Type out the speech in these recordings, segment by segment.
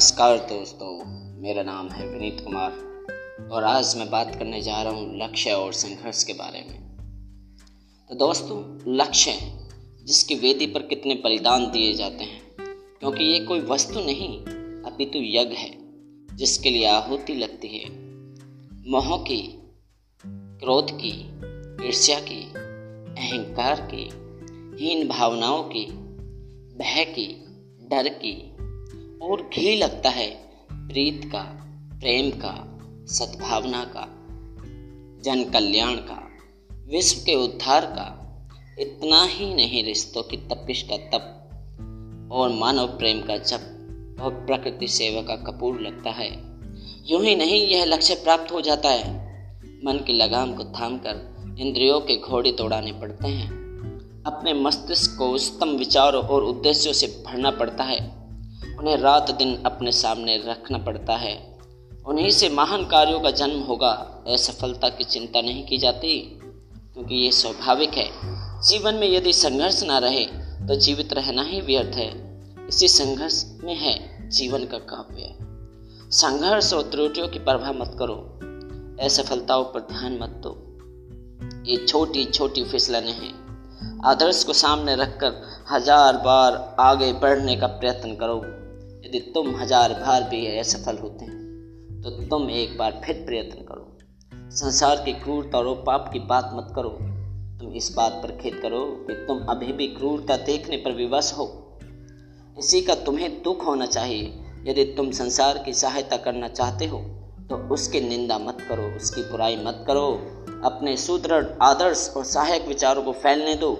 नमस्कार दोस्तों, मेरा नाम है विनीत कुमार और आज मैं बात करने जा रहा हूँ लक्ष्य और संघर्ष के बारे में। तो दोस्तों, लक्ष्य जिसकी वेदी पर कितने बलिदान दिए जाते हैं, क्योंकि ये कोई वस्तु नहीं, अपितु यज्ञ है, जिसके लिए आहुति लगती है। मोह की, क्रोध की, ईर्ष्या की, अहंकार की, हीन भावनाओं की, भय की, डर की और घी लगता है प्रीत का, प्रेम का, सद्भावना का, जन कल्याण का, विश्व के उद्धार का। इतना ही नहीं रिश्तों की तपिश का तप और मानव प्रेम का जप और प्रकृति सेवा का कपूर लगता है। यूँ ही नहीं यह लक्ष्य प्राप्त हो जाता है। मन की लगाम को थाम कर इंद्रियों के घोड़े तोड़ाने पड़ते हैं। अपने मस्तिष्क को उत्तम विचारों और उद्देश्यों से भरना पड़ता है। उन्हें रात दिन अपने सामने रखना पड़ता है। उन्हीं से महान कार्यों का जन्म होगा। असफलता की चिंता नहीं की जाती, क्योंकि ये स्वाभाविक है। जीवन में यदि संघर्ष ना रहे तो जीवित रहना ही व्यर्थ है। इसी संघर्ष में है जीवन का काव्य। संघर्ष और त्रुटियों की परवाह मत करो। असफलताओं पर ध्यान मत दो। ये छोटी छोटी फिसलने हैं। आदर्श को सामने रखकर हज़ार बार आगे बढ़ने का प्रयत्न करो। यदि तुम हज़ार बार भी असफल होते हैं तो तुम एक बार फिर प्रयत्न करो। संसार की क्रूरता और पाप की बात मत करो। तुम इस बात पर खेद करो कि तुम अभी भी क्रूरता देखने पर विवश हो। इसी का तुम्हें दुख होना चाहिए। यदि तुम संसार की सहायता करना चाहते हो तो उसकी निंदा मत करो, उसकी बुराई मत करो। अपने सुदृढ़, आदर्श और सहायक विचारों को फैलने दो।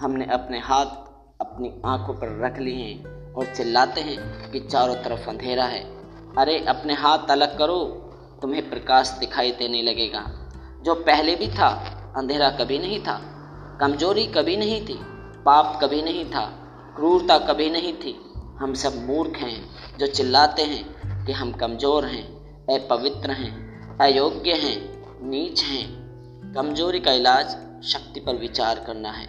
हमने अपने हाथ अपनी आँखों पर रख लिए हैं। और चिल्लाते हैं कि चारों तरफ़ अंधेरा है। अरे, अपने हाथ अलग करो, तुम्हें प्रकाश दिखाई देने लगेगा। जो पहले भी था, अंधेरा कभी नहीं था। कमज़ोरी कभी नहीं थी, पाप कभी नहीं था, क्रूरता कभी नहीं थी। हम सब मूर्ख हैं, जो चिल्लाते हैं कि हम कमज़ोर हैं, अपवित्र हैं, अयोग्य हैं, नीच हैं। कमज़ोरी का इलाज शक्ति पर विचार करना है।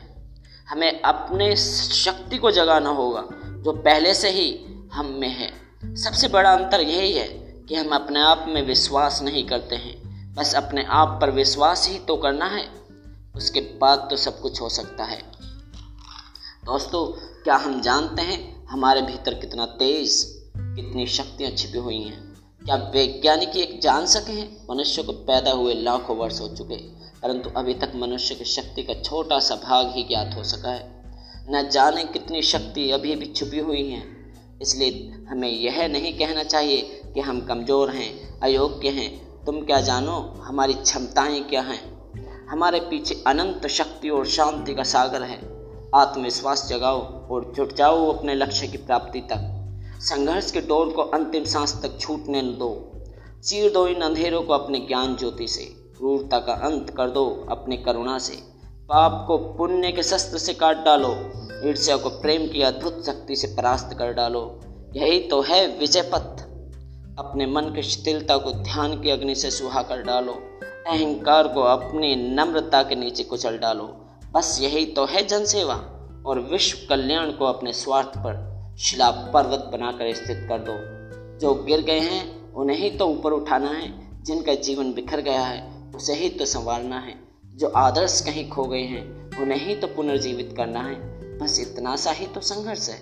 हमें अपने शक्ति को जगाना होगा। जो पहले से ही हम में है। सबसे बड़ा अंतर यही है कि हम अपने आप में विश्वास नहीं करते हैं। बस अपने आप पर विश्वास ही तो करना है, उसके बाद तो सब कुछ हो सकता है। दोस्तों, क्या हम जानते हैं हमारे भीतर कितना तेज, कितनी शक्तियाँ छिपी हुई हैं? क्या वैज्ञानिक एक जान सके हैं, मनुष्य को पैदा हुए लाखों वर्ष हो चुके, परंतु अभी तक मनुष्य की शक्ति का छोटा सा भाग ही ज्ञात हो सका है। न जाने कितनी शक्ति अभी भी छुपी हुई है। इसलिए हमें यह नहीं कहना चाहिए कि हम कमज़ोर हैं, अयोग्य हैं। तुम क्या जानो, हमारी क्षमताएँ क्या हैं? हमारे पीछे अनंत शक्ति और शांति का सागर है। आत्मविश्वास जगाओ और जुट जाओ अपने लक्ष्य की प्राप्ति तक। संघर्ष के डोर को अंतिम सांस तक छूटने दो। चीर दो इन अंधेरों को अपने ज्ञान ज्योति से। क्रूरता का अंत कर दो अपनी करुणा से। पाप को पुण्य के शस्त्र से काट डालो, ईर्ष्या को प्रेम की अद्भुत शक्ति से परास्त कर डालो। यही तो है विजय पथ। अपने मन की शिथिलता को ध्यान की अग्नि से सुहा कर डालो। अहंकार को अपनी नम्रता के नीचे कुचल डालो। बस यही तो है जनसेवा। और विश्व कल्याण को अपने स्वार्थ पर शिला पर्वत बनाकर स्थित कर दो। जो गिर गए हैं, उन्हें ही तो ऊपर उठाना है। जिनका जीवन बिखर गया है, उसे ही तो संवारना है। जो आदर्श कहीं खो गए हैं, उन्हें ही तो पुनर्जीवित करना है। बस इतना सा ही तो संघर्ष है।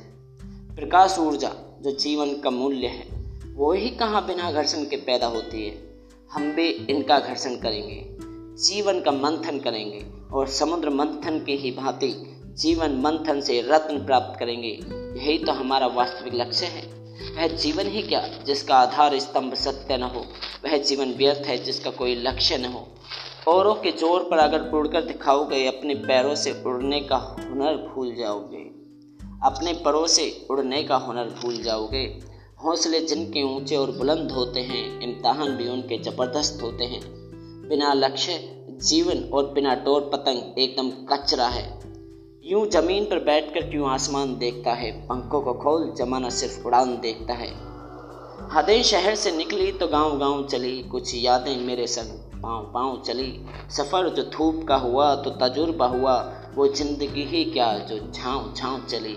प्रकाश ऊर्जा, जो जीवन का मूल्य है, वो ही कहाँ बिना घर्षण के पैदा होती है? हम भी इनका घर्षण करेंगे। जीवन का मंथन करेंगे और समुद्र मंथन के ही भांति जीवन मंथन से रत्न प्राप्त करेंगे। यही तो हमारा वास्तविक लक्ष्य है। वह जीवन ही क्या जिसका आधार स्तंभ सत्य न हो? वह जीवन व्यर्थ है जिसका कोई लक्ष्य न हो। औरों के ज़ोर पर अगर उड़कर दिखाओगे, अपने पैरों से उड़ने का हुनर भूल जाओगे। अपने परों से उड़ने का हुनर भूल जाओगे। हौसले जिनके ऊँचे और बुलंद होते हैं, इम्तहान भी उनके ज़बरदस्त होते हैं। बिना लक्ष्य, जीवन और बिना डोर पतंग एकदम कचरा है। यूँ ज़मीन पर बैठकर क्यों आसमान देखता है? पंखों को खोल जमाना सिर्फ़ उड़ान देखता है। हदे शहर से निकली तो गाँव गाँव चली, कुछ यादें मेरे संग पाँव पाँव चली। सफ़र जो धूप का हुआ तो तजुर्बा हुआ, वो ज़िंदगी ही क्या जो झाँव झाँव चली।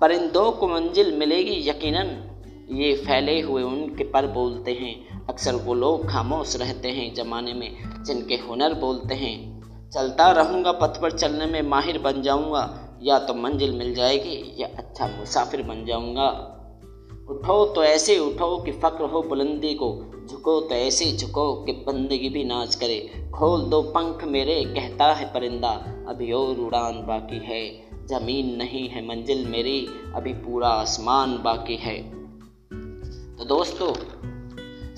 परिंदों को मंजिल मिलेगी यकीनन, ये फैले हुए उनके पर बोलते हैं। अक्सर वो लोग खामोश रहते हैं जमाने में, जिनके हुनर बोलते हैं, चलता रहूँगा, पथ पर चलने में माहिर बन जाऊँगा, या तो मंजिल मिल जाएगी, या अच्छा मुसाफिर बन जाऊँगा। उठो तो ऐसे उठो कि फ़क्र हो बुलंदी को, झुको तो ऐसे झुको कि बंदगी भी नाच करे। खोल दो पंख मेरे, कहता है परिंदा, अभी और उड़ान बाकी है। ज़मीन नहीं है मंजिल मेरी, अभी पूरा आसमान बाकी है। तो दोस्तों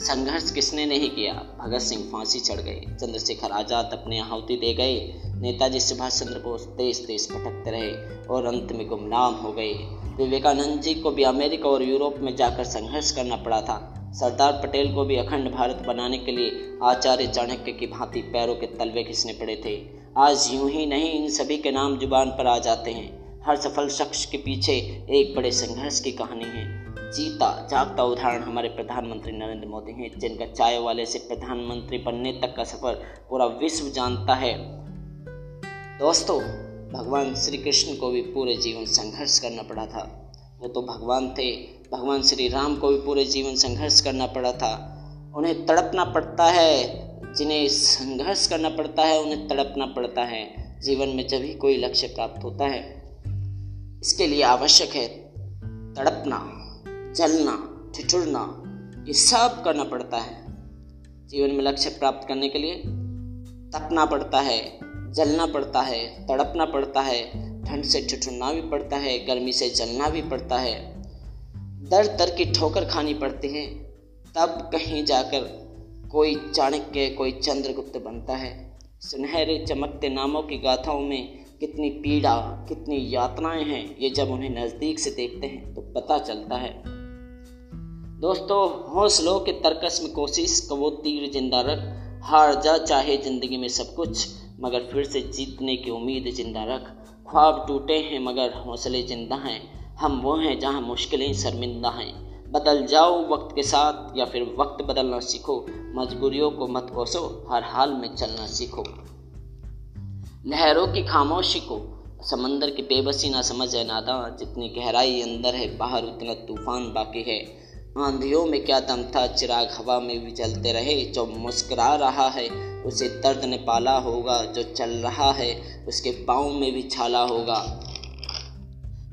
संघर्ष किसने नहीं किया? भगत सिंह फांसी चढ़ गए। चंद्रशेखर आज़ाद अपने आहुति दे गए। नेताजी सुभाष चंद्र बोस तेज तेज भटकते रहे और अंत में गुमनाम हो गए। विवेकानंद जी को भी अमेरिका और यूरोप में जाकर संघर्ष करना पड़ा था। सरदार पटेल को भी अखंड भारत बनाने के लिए आचार्य चाणक्य की भांति पैरों के तलवे खिसने पड़े थे। आज यूँ ही नहीं, इन सभी के नाम ज़ुबान पर आ जाते हैं। हर सफल शख्स के पीछे एक बड़े संघर्ष की कहानी है। जीता जागता उदाहरण हमारे प्रधानमंत्री नरेंद्र मोदी हैं, जिनका चाय वाले से प्रधानमंत्री बनने तक का सफ़र पूरा विश्व जानता है। दोस्तों, भगवान श्री कृष्ण को भी पूरे जीवन संघर्ष करना पड़ा था। वो तो भगवान थे, भगवान श्री राम को भी पूरे जीवन संघर्ष करना पड़ा था। उन्हें तड़पना पड़ता है, जिन्हें संघर्ष करना पड़ता है, उन्हें तड़पना पड़ता है। जीवन में जब ही कोई लक्ष्य प्राप्त होता है, इसके लिए आवश्यक है तड़पना। जलना ठिठुरना, ये सब करना पड़ता है। जीवन में लक्ष्य प्राप्त करने के लिए तपना पड़ता है, जलना पड़ता है, तड़पना पड़ता है, ठंड से ठिठुरना भी पड़ता है, गर्मी से जलना भी पड़ता है। दर दर की ठोकर खानी पड़ती है, तब कहीं जाकर कोई चाणक्य, कोई चंद्रगुप्त बनता है। सुनहरे चमकते नामों की गाथाओं में कितनी पीड़ा, कितनी यातनाएँ हैं, ये जब उन्हें नज़दीक से देखते हैं तो पता चलता है। दोस्तों, हौसलों के तरकस में कोशिश कबो तीर ज़िंदा रख। हार जा चाहे ज़िंदगी में सब कुछ, मगर फिर से जीतने की उम्मीद ज़िंदा रख। ख्वाब टूटे हैं, मगर हौसले ज़िंदा हैं। हम वो हैं जहाँ मुश्किलें शर्मिंदा हैं। बदल जाओ वक्त के साथ, या फिर वक्त बदलना सीखो। मजबूरियों को मत कोसो, हर हाल में चलना सीखो। लहरों की खामोशी को, समंदर की बेबसी ना समझ है नादा जितनी गहराई अंदर है, बाहर उतना तूफ़ान बाकी है। आंधियों में क्या दम था? चिराग हवा में भी जलते रहे, जो मुस्करा रहा है, उसे दर्द ने पाला होगा, जो चल रहा है, उसके पाँव में भी छाला होगा।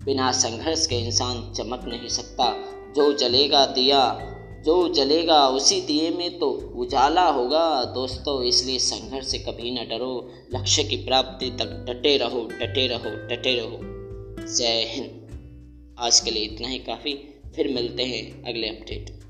बिना संघर्ष के इंसान चमक नहीं सकता। जो जलेगा दिया, जो जलेगा उसी दिए में तो उजाला होगा। दोस्तों, इसलिए संघर्ष से कभी न डरो। लक्ष्य की प्राप्ति तक डटे रहो डटे रहो डटे रहो। जय हिंद। आज के लिए इतना ही। काफ़ी फिर मिलते हैं अगले अपडेट।